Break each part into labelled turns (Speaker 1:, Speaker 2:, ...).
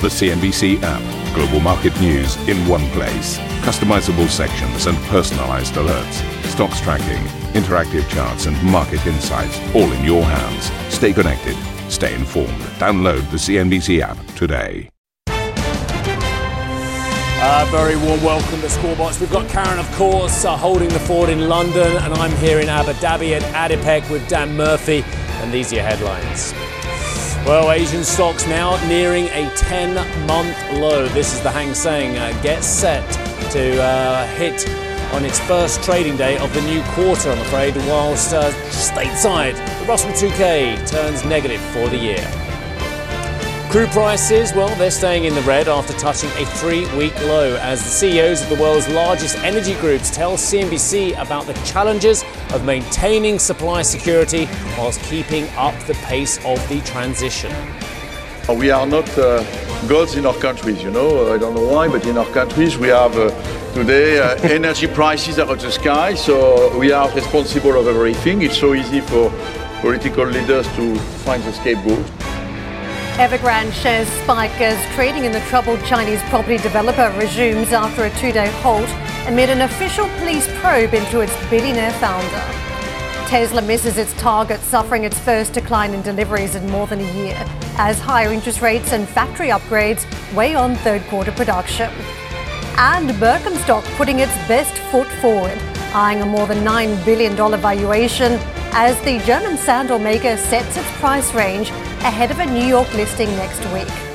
Speaker 1: The CNBC app. Global market news in one place. Customizable sections and personalized alerts. Stocks tracking, interactive charts, and market insights all in your hands. Stay connected. Stay informed. Download the CNBC app today.
Speaker 2: Uh, very warm welcome to Squawk Box. We've got Karen, of course, uh, holding the fort in London, and I'm here in Abu Dhabi at ADIPEC with Dan Murphy, and these are your headlines. Well, Asian stocks now nearing a 10 month low. This is the Hang Seng. Uh, gets set to uh, hit on its first trading day of the new quarter, I'm afraid, whilst uh, stateside, the Russell 2K turns negative for the year. Crude prices, well, they're staying in the red after touching a three week low as the CEOs of the world's largest energy groups tell CNBC about the challenges of maintaining supply security whilst keeping up the pace of the transition.
Speaker 3: We are not uh, gods in our countries, you know. I don't know why, but in our countries we have uh, today uh, energy prices are at the sky, so we are responsible of everything. It's so easy for political leaders to find the scapegoat.
Speaker 4: Evergrande shares spike as trading in the troubled Chinese property developer resumes after a two day halt amid an official police probe into its billionaire founder. Tesla misses its target, suffering its first decline in deliveries in more than a year, as higher interest rates and factory upgrades weigh on third quarter production. And Birkenstock putting its best foot forward, eyeing a more than $9 billion valuation as the German sandal maker sets its price range ahead of a New York listing next week.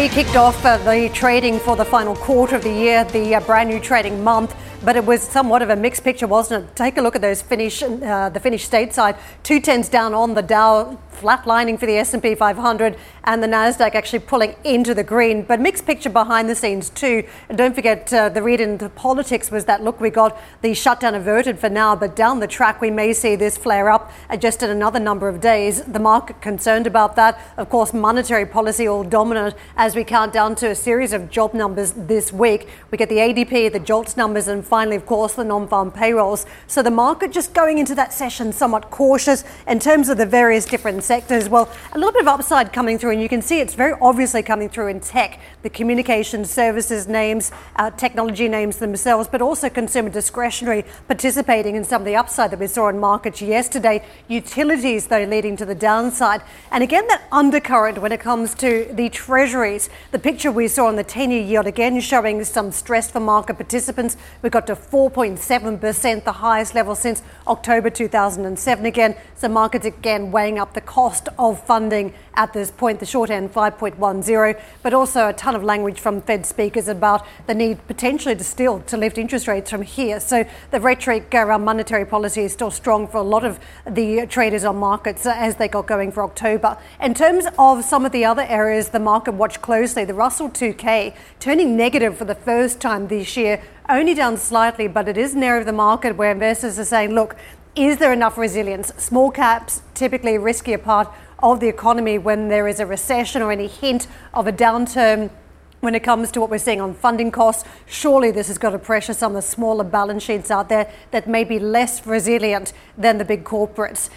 Speaker 4: We kicked off uh, the trading for the final quarter of the year, the uh, brand new trading month but it was somewhat of a mixed picture, wasn't it? Take a look at those finish, uh, the finish stateside, two tens down on the Dow, flatlining for the S&P 500, and the Nasdaq actually pulling into the green. But mixed picture behind the scenes too. And don't forget uh, the read into politics was that look we got the shutdown averted for now, but down the track we may see this flare up just in another number of days. The market concerned about that. Of course, monetary policy all dominant as we count down to a series of job numbers this week. We get the ADP, the JOLTS numbers, and finally, of course, the non-farm payrolls. So the market just going into that session somewhat cautious in terms of the various different sectors. Well, a little bit of upside coming through, and you can see it's very obviously coming through in tech, the communication services names, uh, technology names themselves, but also consumer discretionary participating in some of the upside that we saw in markets yesterday. Utilities, though, leading to the downside. And again, that undercurrent when it comes to the treasuries. The picture we saw on the 10 year yield again showing some stress for market participants. We got to 4.7%, the highest level since October 2007 again. So markets again weighing up the cost of funding at this point, the short end 5.10, but also a ton of language from Fed speakers about the need potentially to still to lift interest rates from here. So the rhetoric around monetary policy is still strong for a lot of the traders on markets as they got going for October. In terms of some of the other areas the market watched closely, the Russell 2K turning negative for the first time this year, only down slightly, but it is an area of the market where investors are saying, look, is there enough resilience? Small caps, typically a riskier part of the economy when there is a recession or any hint of a downturn when it comes to what we're seeing on funding costs. Surely this has got to pressure some of the smaller balance sheets out there that may be less resilient than the big corporates.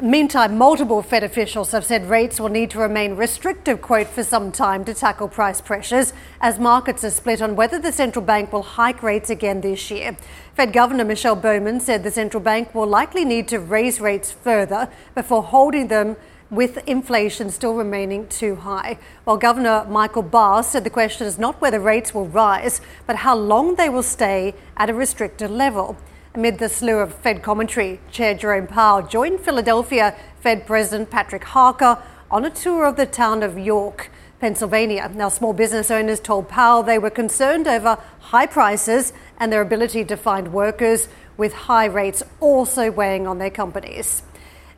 Speaker 4: Meantime, multiple Fed officials have said rates will need to remain restrictive, quote, for some time to tackle price pressures as markets are split on whether the central bank will hike rates again this year. Fed Governor Michelle Bowman said the central bank will likely need to raise rates further before holding them with inflation still remaining too high. While Governor Michael Barr said the question is not whether rates will rise, but how long they will stay at a restricted level. Amid the slew of Fed commentary, Chair Jerome Powell joined Philadelphia Fed President Patrick Harker on a tour of the town of York, Pennsylvania. Now, small business owners told Powell they were concerned over high prices and their ability to find workers, with high rates also weighing on their companies.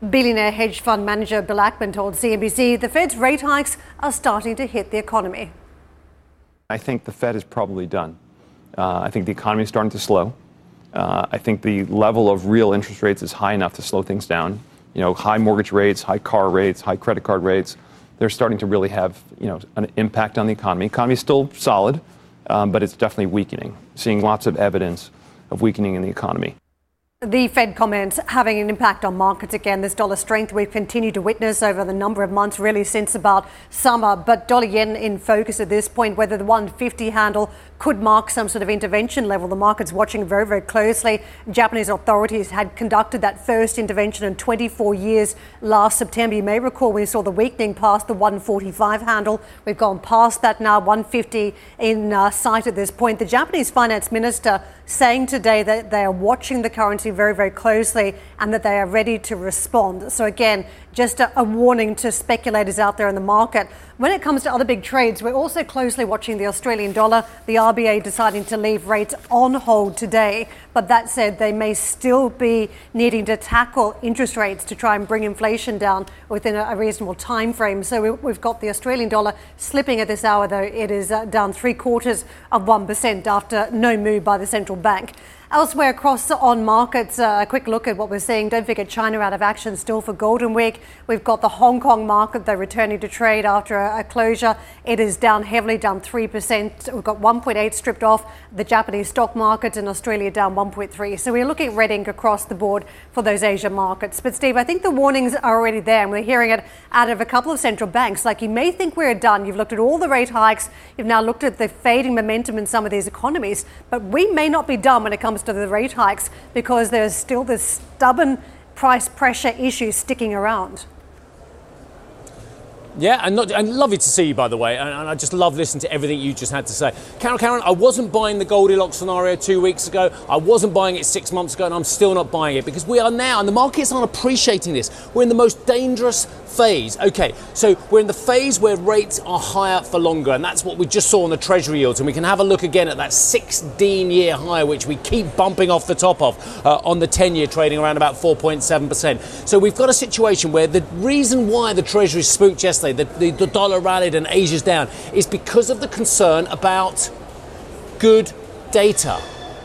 Speaker 4: Billionaire hedge fund manager Bill Ackman told CNBC the Fed's rate hikes are starting to hit the economy.
Speaker 5: I think the Fed is probably done. Uh, I think the economy is starting to slow. Uh, I think the level of real interest rates is high enough to slow things down. you know, high mortgage rates, high car rates, high credit card rates, they're starting to really have, you know, an impact on the economy. Economy is still solid, um, but it's definitely weakening. Seeing lots of evidence of weakening in the economy.
Speaker 4: The Fed comments having an impact on markets again. This dollar strength we've continued to witness over the number of months, really since about summer. But dollar yen in focus at this point, whether the 150 handle could mark some sort of intervention level. The market's watching very, very closely. Japanese authorities had conducted that first intervention in 24 years last September. You may recall we saw the weakening past the 145 handle. We've gone past that now, 150 in uh, sight at this point. The Japanese finance minister saying today that they are watching the currency very, very closely and that they are ready to respond. So, again, just a, a, warning to speculators out there in the market. When it comes to other big trades, we're also closely watching the Australian dollar, the RBA deciding to leave rates on hold today. But that said, they may still be needing to tackle interest rates to try and bring inflation down within a, a reasonable time frame. So we, have got the Australian dollar slipping at this hour, though it is uh, down three quarters of 1% after no move by the central bank. Elsewhere across on markets, uh, a quick look at what we're seeing. Don't forget China out of action still for Golden Week. We've got the Hong Kong market, they're returning to trade after a, a closure. It is down heavily, down 3%. We've got 1.8 stripped off. The Japanese stock market in Australia down 1.3. So we're looking at red ink across the board for those Asia markets. But Steve, I think the warnings are already there, and we're hearing it out of a couple of central banks. Like you may think we're done. You've looked at all the rate hikes. You've now looked at the fading momentum in some of these economies. But we may not be done when it comes comes to the rate hikes because there's still this stubborn price pressure issue sticking around.
Speaker 2: Yeah, and, not, and lovely to see you, by the way. And, and, I just love listening to everything you just had to say. Karen, Karen, I wasn't buying the Goldilocks scenario two weeks ago. I wasn't buying it six months ago, and I'm still not buying it because we are now, and the markets aren't appreciating this. We're in the most dangerous phase. Okay, so we're in the phase where rates are higher for longer, and that's what we just saw on the Treasury yields. And we can have a look again at that 16 year high, which we keep bumping off the top of uh, on the 10 year trading around about 4.7%. So we've got a situation where the reason why the Treasury spooked yesterday, the, the, the dollar rallied and Asia's down, is because of the concern about good data.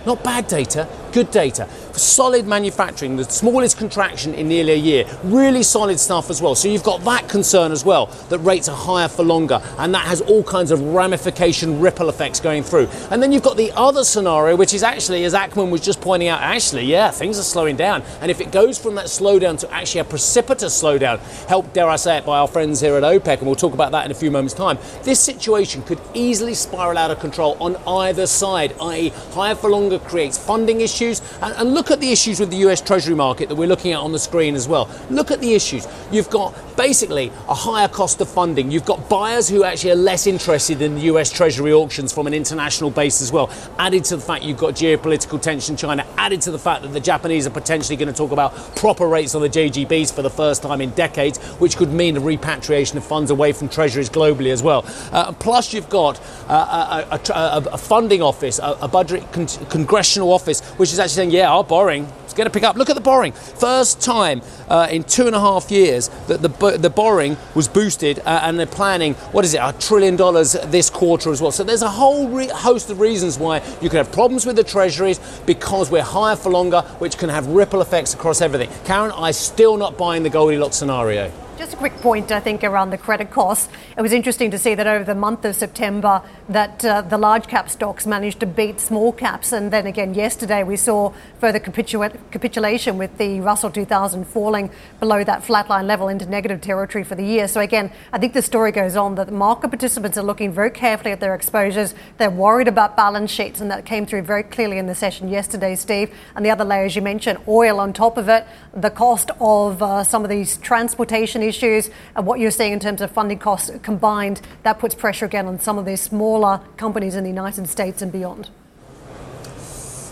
Speaker 2: Not bad data, good data solid manufacturing, the smallest contraction in nearly a year. Really solid stuff as well. So you've got that concern as well, that rates are higher for longer, and that has all kinds of ramification ripple effects going through. And then you've got the other scenario, which is actually, as Ackman was just pointing out, actually, yeah, things are slowing down. And if it goes from that slowdown to actually a precipitous slowdown, helped, dare I say it, by our friends here at OPEC, and we'll talk about that in a few moments' time, this situation could easily spiral out of control on either side, i.e., higher for longer creates funding issues. And, and look look at the issues with the US Treasury market that we're looking at on the screen as well. Look at the issues. You've got basically a higher cost of funding. You've got buyers who actually are less interested in the US Treasury auctions from an international base as well. Added to the fact you've got geopolitical tension, in China, added to the fact that the Japanese are potentially going to talk about proper rates on the JGBs for the first time in decades, which could mean a repatriation of funds away from treasuries globally as well. Uh, plus, you've got uh, a, a, a, funding office, a, budget con- congressional office, which is actually saying, yeah, our borrowing is going to pick up. Look at the borrowing. First time uh, in two and a half years that the, the borrowing was boosted, uh, and they're planning, what is it, a trillion dollars this quarter as well. So there's a whole re- host of reasons why you can have problems with the treasuries because we're higher for longer, which can have ripple effects across everything. Karen, I'm still not buying the Goldilocks scenario.
Speaker 4: Just a quick point, I think, around the credit costs. It was interesting to see that over the month of September, that uh, the large cap stocks managed to beat small caps, and then again yesterday we saw further capitulation with the Russell 2000 falling below that flatline level into negative territory for the year. So again, I think the story goes on that market participants are looking very carefully at their exposures. They're worried about balance sheets, and that came through very clearly in the session yesterday, Steve. And the other layers you mentioned, oil on top of it, the cost of uh, some of these transportation issues and what you're seeing in terms of funding costs combined, that puts pressure again on some of these smaller companies in the United States and beyond.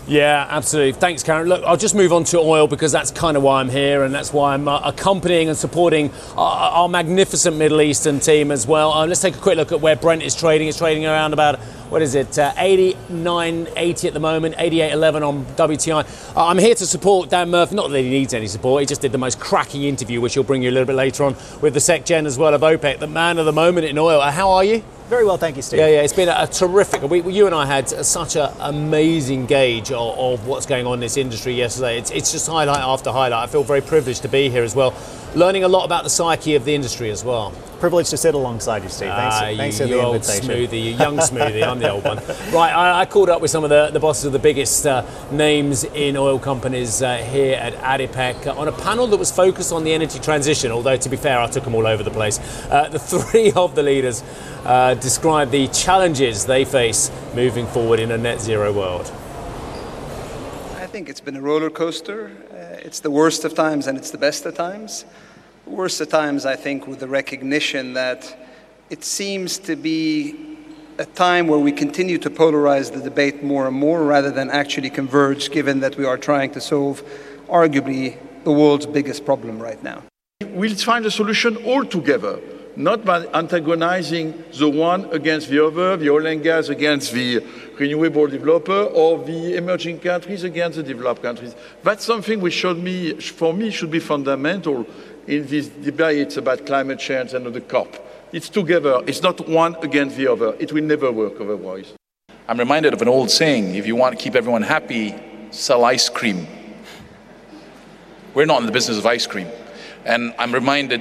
Speaker 2: Yeah, absolutely. Thanks, Karen. Look, I'll just move on to oil because that's kind of why I'm here and that's why I'm uh, accompanying and supporting our, our, magnificent Middle Eastern team as well. Uh, let's take a quick look at where Brent is trading. It's trading around about what is it, uh, 89.80 at the moment, 88.11 on WTI. Uh, I'm here to support Dan Murphy. Not that he needs any support. He just did the most cracking interview, which he'll bring you a little bit later on with the Sec Gen as well of OPEC, the man of the moment in oil. Uh, how are you?
Speaker 6: Very well, thank you, Steve.
Speaker 2: Yeah, yeah, it's been a, a terrific. We, you and I had such an amazing gauge of, of, what's going on in this industry yesterday. It's, it's just highlight after highlight. I feel very privileged to be here as well, learning a lot about the psyche of the industry as well.
Speaker 6: Privileged to sit alongside you, Steve. Thanks,
Speaker 2: uh,
Speaker 6: thanks for
Speaker 2: the
Speaker 6: old invitation.
Speaker 2: smoothie, you young smoothie. I'm the old one. Right, I, I, called up with some of the, the bosses of the biggest uh, names in oil companies uh, here at ADIPEC on a panel that was focused on the energy transition. Although, to be fair, I took them all over the place. Uh, the three of the leaders uh, described the challenges they face moving forward in a net zero world.
Speaker 7: I think it's been a roller coaster. Uh, it's the worst of times and it's the best of times. Worst of times, I think, with the recognition that it seems to be a time where we continue to polarize the debate more and more rather than actually converge, given that we are trying to solve arguably the world's biggest problem right now.
Speaker 3: We'll find a solution all together not by antagonizing the one against the other, the oil and gas against the renewable developer, or the emerging countries against the developed countries. That's something which should me, for me should be fundamental in these debates about climate change and the COP. It's together. It's not one against the other. It will never work otherwise.
Speaker 8: I'm reminded of an old saying if you want to keep everyone happy, sell ice cream. We're not in the business of ice cream. And I'm reminded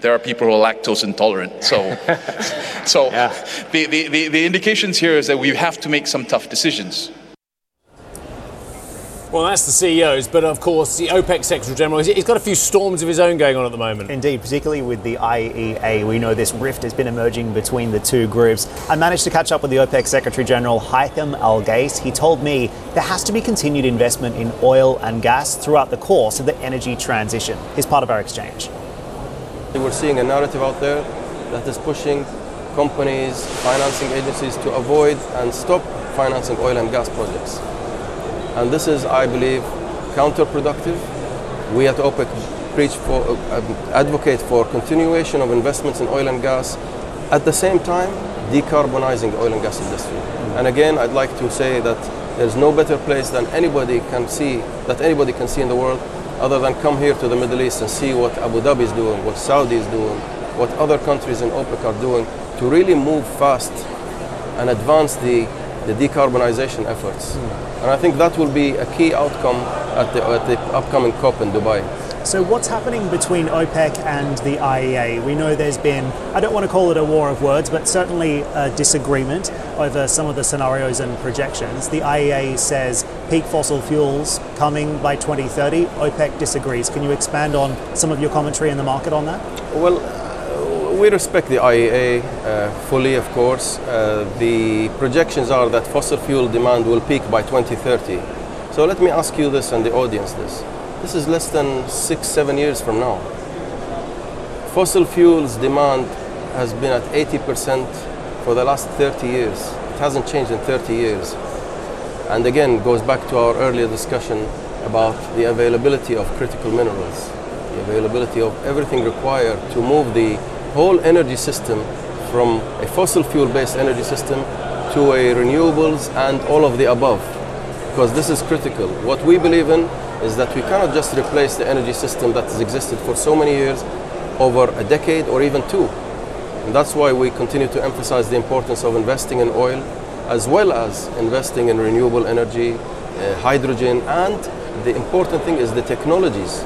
Speaker 8: there are people who are lactose intolerant. So, so yeah. the, the, the, the indications here is that we have to make some tough decisions.
Speaker 2: Well, that's the CEOs, but of course, the OPEC Secretary General, he's got a few storms of his own going on at the moment.
Speaker 6: Indeed, particularly with the IEA. We know this rift has been emerging between the two groups. I managed to catch up with the OPEC Secretary General, Haitham Al Ghais. He told me there has to be continued investment in oil and gas throughout the course of the energy transition. He's part of our exchange.
Speaker 9: We're seeing a narrative out there that is pushing companies, financing agencies to avoid and stop financing oil and gas projects. And this is, I believe, counterproductive. We at OPEC preach for, uh, advocate for continuation of investments in oil and gas, at the same time decarbonizing the oil and gas industry. And again, I'd like to say that there's no better place than anybody can see, that anybody can see in the world other than come here to the Middle East and see what Abu Dhabi is doing, what Saudi is doing, what other countries in OPEC are doing to really move fast and advance the, the decarbonization efforts. Mm. And I think that will be a key outcome at the, at the upcoming COP in Dubai.
Speaker 6: So, what's happening between OPEC and the IEA? We know there's been, I don't want to call it a war of words, but certainly a disagreement over some of the scenarios and projections. The IEA says peak fossil fuels coming by 2030. OPEC disagrees. Can you expand on some of your commentary in the market on that?
Speaker 9: Well, we respect the IEA uh, fully, of course. Uh, the projections are that fossil fuel demand will peak by 2030. So, let me ask you this and the audience this this is less than six, seven years from now. Fossil fuels demand has been at 80% for the last 30 years. It hasn't changed in 30 years. And again, goes back to our earlier discussion about the availability of critical minerals, the availability of everything required to move the whole energy system from a fossil fuel based energy system to a renewables and all of the above. Because this is critical. What we believe in is that we cannot just replace the energy system that has existed for so many years over a decade or even two. And that's why we continue to emphasize the importance of investing in oil as well as investing in renewable energy, uh, hydrogen, and the important thing is the technologies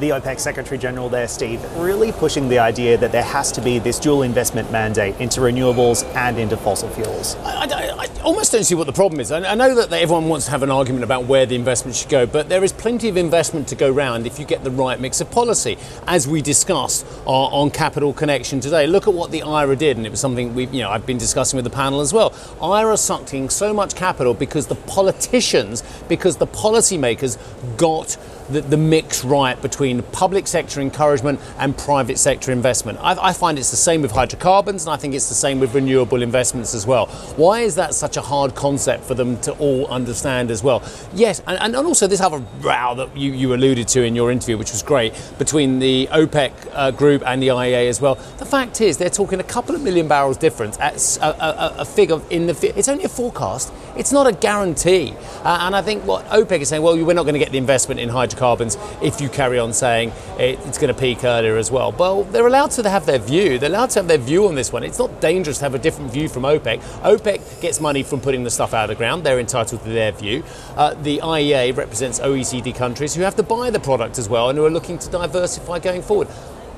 Speaker 6: the OPEC Secretary General there, Steve, really pushing the idea that there has to be this dual investment mandate into renewables and into fossil fuels.
Speaker 2: I, I, I almost don't see what the problem is. I, I, know that everyone wants to have an argument about where the investment should go, but there is plenty of investment to go round if you get the right mix of policy, as we discussed uh, on Capital Connection today. Look at what the IRA did, and it was something we, you know, I've been discussing with the panel as well. IRA sucked in so much capital because the politicians, because the policymakers got the, the mix right between public sector encouragement and private sector investment. I, I find it's the same with hydrocarbons, and I think it's the same with renewable investments as well. Why is that such a hard concept for them to all understand as well? Yes, and, and also this other row that you, you alluded to in your interview, which was great, between the OPEC uh, group and the IEA as well. The fact is, they're talking a couple of million barrels difference at a, a, a figure in the. It's only a forecast. It's not a guarantee. Uh, and I think what OPEC is saying, well, we're not going to get the investment in hydrocarbons if you carry on saying it, it's going to peak earlier as well. Well, they're allowed to have their view. They're allowed to have their view on this one. It's not dangerous to have a different view from OPEC. OPEC gets money from putting the stuff out of the ground. They're entitled to their view. Uh, the IEA represents OECD countries who have to buy the product as well and who are looking to diversify going forward.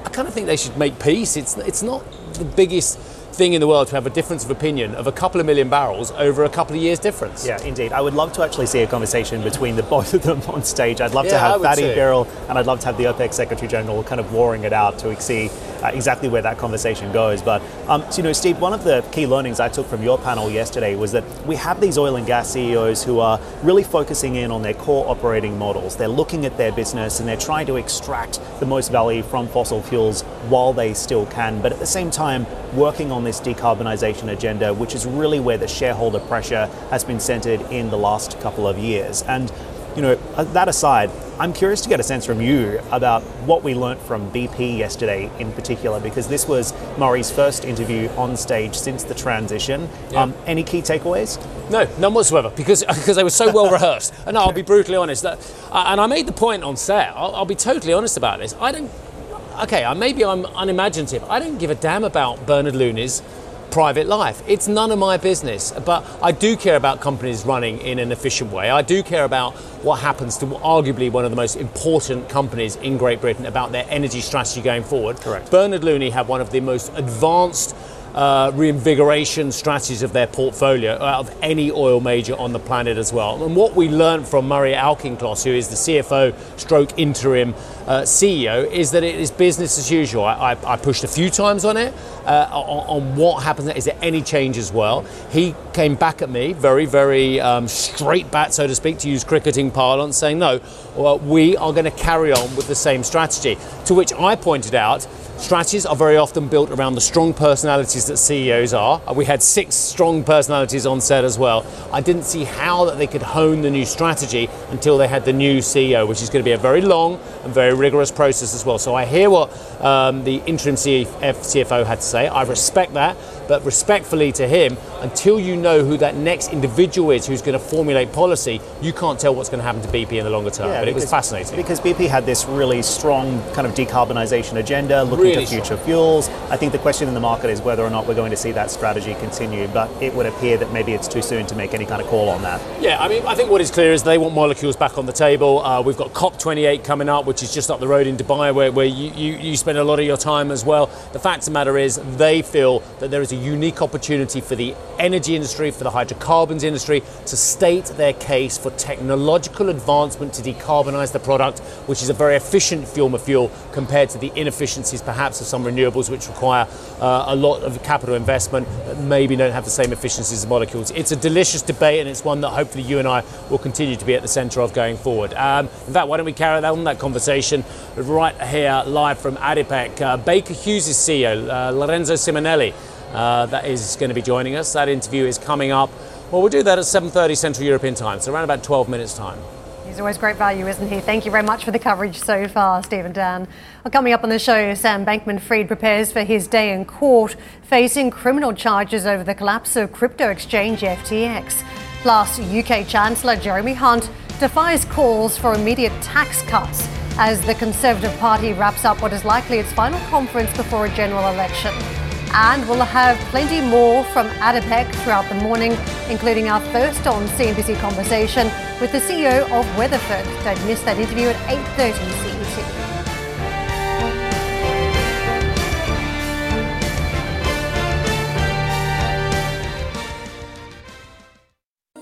Speaker 2: I kind of think they should make peace. It's, it's not the biggest thing in the world to have a difference of opinion of a couple of million barrels over a couple of years difference.
Speaker 6: Yeah, indeed. I would love to actually see a conversation between the both of them on stage. I'd love yeah, to have Fatih Birol and I'd love to have the OPEC Secretary General kind of warring it out to see uh, exactly where that conversation goes. But, um, so, you know, Steve, one of the key learnings I took from your panel yesterday was that we have these oil and gas CEOs who are really focusing in on their core operating models. They're looking at their business and they're trying to extract the most value from fossil fuels while they still can, but at the same time, working on this decarbonisation agenda, which is really where the shareholder pressure has been centred in the last couple of years. And you know, uh, that aside, I'm curious to get a sense from you about what we learnt from BP yesterday in particular, because this was Murray's first interview on stage since the transition. Yeah. Um, any key takeaways?
Speaker 2: No, none whatsoever, because because they were so well rehearsed. And I'll be brutally honest. That, uh, and I made the point on set. I'll, I'll be totally honest about this. I don't okay, uh, maybe I'm unimaginative. I don't give a damn about Bernard Looney's private life. It's none of my business. But I do care about companies running in an efficient way. I do care about what happens to arguably one of the most important companies in Great Britain about their energy strategy going forward.
Speaker 6: Correct.
Speaker 2: Bernard Looney had one of the most advanced uh, reinvigoration strategies of their portfolio out of any oil major on the planet as well. And what we learned from Murray Auchincloss, who is the CFO stroke interim uh, CEO, is that it is business as usual. I, I, I pushed a few times on it, uh, on, on, what happens, is there any change as well? He came back at me, very, very um, straight bat, so to speak, to use cricketing parlance, saying, no, well, we are going to carry on with the same strategy. To which I pointed out, Strategies are very often built around the strong personalities that CEOs are. Uh, we had six strong personalities on set as well. I didn't see how that they could hone the new strategy until they had the new CEO, which is going to be a very long and very rigorous process as well. So I hear what um, the interim CFO had to say. I respect that, but respectfully to him, until you know who that next individual is who's going to formulate policy, you can't tell what's going to happen to BP in the longer term. Yeah, but because, it was fascinating.
Speaker 6: Because BP had this really strong kind of decarbonisation agenda, looking really to future strong. fuels. I think the question in the market is whether or not we're going to see that strategy continue, but it would appear that maybe it's too soon to make any kind of call on that.
Speaker 2: Yeah, I mean, I think what is clear is they want molecules back on the table. Uh, we've got COP28 coming up, which is just up the road in Dubai, where, where you, you, you spend a lot of your time as well. The fact of the matter is, they feel that there is a unique opportunity for the energy industry, for the hydrocarbons industry, to state their case for technological advancement to decarbonise the product, which is a very efficient fuel of fuel compared to the inefficiencies perhaps of some renewables which require uh, a lot of capital investment but maybe don't have the same efficiencies as molecules. It's a delicious debate and it's one that hopefully you and I will continue to be at the centre of going forward. Um, in fact, why don't we carry on that conversation right here live from ADIPEC. Uh, Baker Hughes' CEO, uh, Lorenzo Simonelli, uh, that is going to be joining us. That interview is coming up. Well, we'll do that at 7.30 Central European time, so around about 12 minutes time.
Speaker 4: He's always great value, isn't he? Thank you very much for the coverage so far, Stephen Dan. Well, coming up on the show, Sam Bankman Fried prepares for his day in court, facing criminal charges over the collapse of crypto exchange FTX. Plus, UK Chancellor Jeremy Hunt defies calls for immediate tax cuts as the Conservative Party wraps up what is likely its final conference before a general election. And we'll have plenty more from ADIPEC throughout the morning, including our first on CNBC conversation with the CEO of Weatherford. Don't miss that interview at 8.30 CET.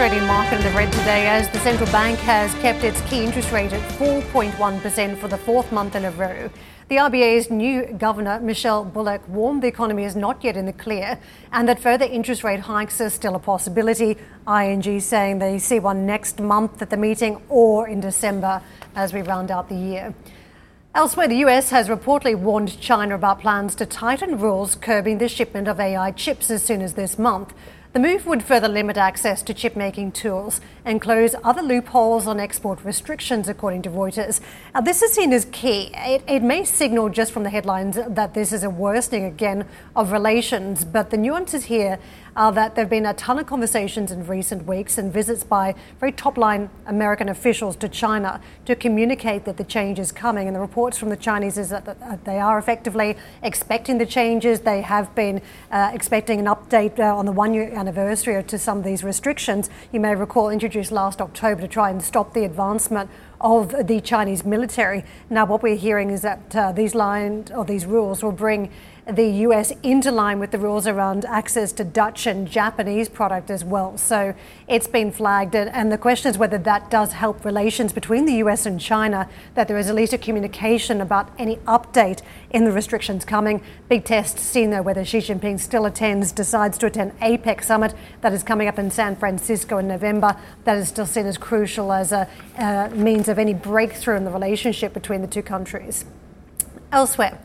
Speaker 4: Australian market in the red today as the central bank has kept its key interest rate at 4.1% for the fourth month in a row. The RBA's new governor, Michelle Bullock, warned the economy is not yet in the clear and that further interest rate hikes are still a possibility. ING saying they see one next month at the meeting or in December as we round out the year. Elsewhere, the US has reportedly warned China about plans to tighten rules curbing the shipment of AI chips as soon as this month. The move would further limit access to chip making tools and close other loopholes on export restrictions, according to Reuters. Now, this is seen as key. It, it, may signal just from the headlines that this is a worsening again of relations, but the nuances here are that there have been a ton of conversations in recent weeks and visits by very top line American officials to China to communicate that the change is coming. And the reports from the Chinese is that they are effectively expecting the changes. They have been uh, expecting an update uh, on the one year anniversary to some of these restrictions. You may recall introduced last October to try and stop the advancement of the Chinese military. Now, what we're hearing is that uh, these lines or these rules will bring the US into line with the rules around access to Dutch and Japanese product as well. So it's been flagged. And the question is whether that does help relations between the US and China, that there is at least a communication about any update in the restrictions coming. Big test seen there whether Xi Jinping still attends, decides to attend APEC summit that is coming up in San Francisco in November. That is still seen as crucial as a uh, means of any breakthrough in the relationship between the two countries. Elsewhere,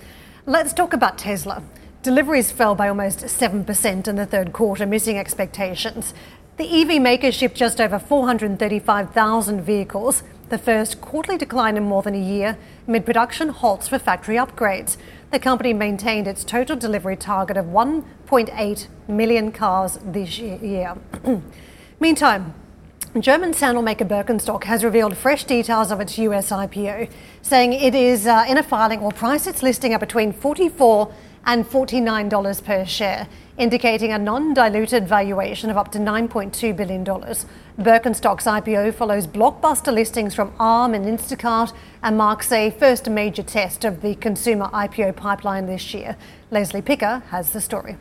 Speaker 4: Let's talk about Tesla. Deliveries fell by almost 7% in the third quarter, missing expectations. The EV maker shipped just over 435,000 vehicles, the first quarterly decline in more than a year, amid production halts for factory upgrades. The company maintained its total delivery target of 1.8 million cars this year. Meantime, German sandal maker Birkenstock has revealed fresh details of its US IPO, saying it is uh, in a filing or price its listing at between 44 and $49 per share, indicating a non diluted valuation of up to $9.2 billion. Birkenstock's IPO follows blockbuster listings from ARM and Instacart and marks a first major test of the consumer IPO pipeline this year. Leslie Picker has the story.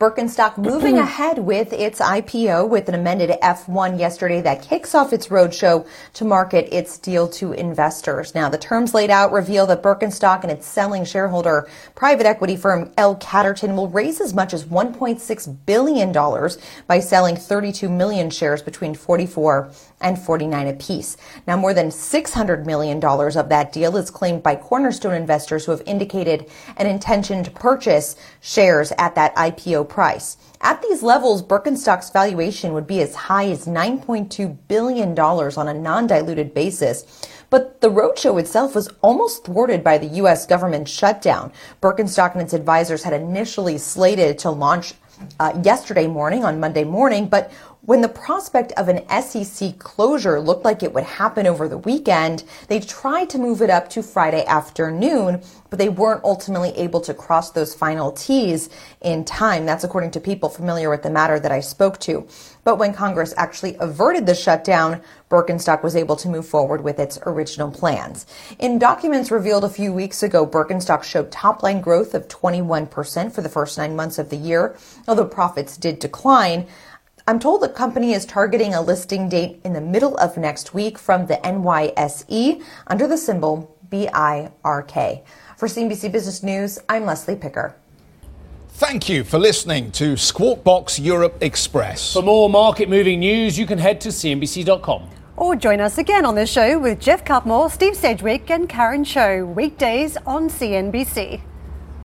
Speaker 10: Birkenstock moving ahead with its IPO with an amended F1 yesterday that kicks off its roadshow to market its deal to investors. Now, the terms laid out reveal that Birkenstock and its selling shareholder, private equity firm L. Catterton, will raise as much as $1.6 billion by selling 32 million shares between 44 and 49 apiece. Now, more than $600 million of that deal is claimed by cornerstone investors who have indicated an intention to purchase shares at that IPO price. At these levels, Birkenstock's valuation would be as high as $9.2 billion on a non-diluted basis. But the roadshow itself was almost thwarted by the U.S. government shutdown. Birkenstock and its advisors had initially slated to launch uh, yesterday morning on Monday morning, but when the prospect of an SEC closure looked like it would happen over the weekend, they tried to move it up to Friday afternoon, but they weren't ultimately able to cross those final T's in time. That's according to people familiar with the matter that I spoke to. But when Congress actually averted the shutdown, Birkenstock was able to move forward with its original plans. In documents revealed a few weeks ago, Birkenstock showed top line growth of 21% for the first nine months of the year, although profits did decline. I'm told the company is targeting a listing date in the middle of next week from the NYSE under the symbol BIRK. For CNBC Business News, I'm Leslie Picker.
Speaker 11: Thank you for listening to Squawk Box Europe Express.
Speaker 2: For more market moving news, you can head to CNBC.com.
Speaker 4: Or join us again on the show with Geoff Cutmore, Steve Sedgwick, and Karen Tso, weekdays on CNBC.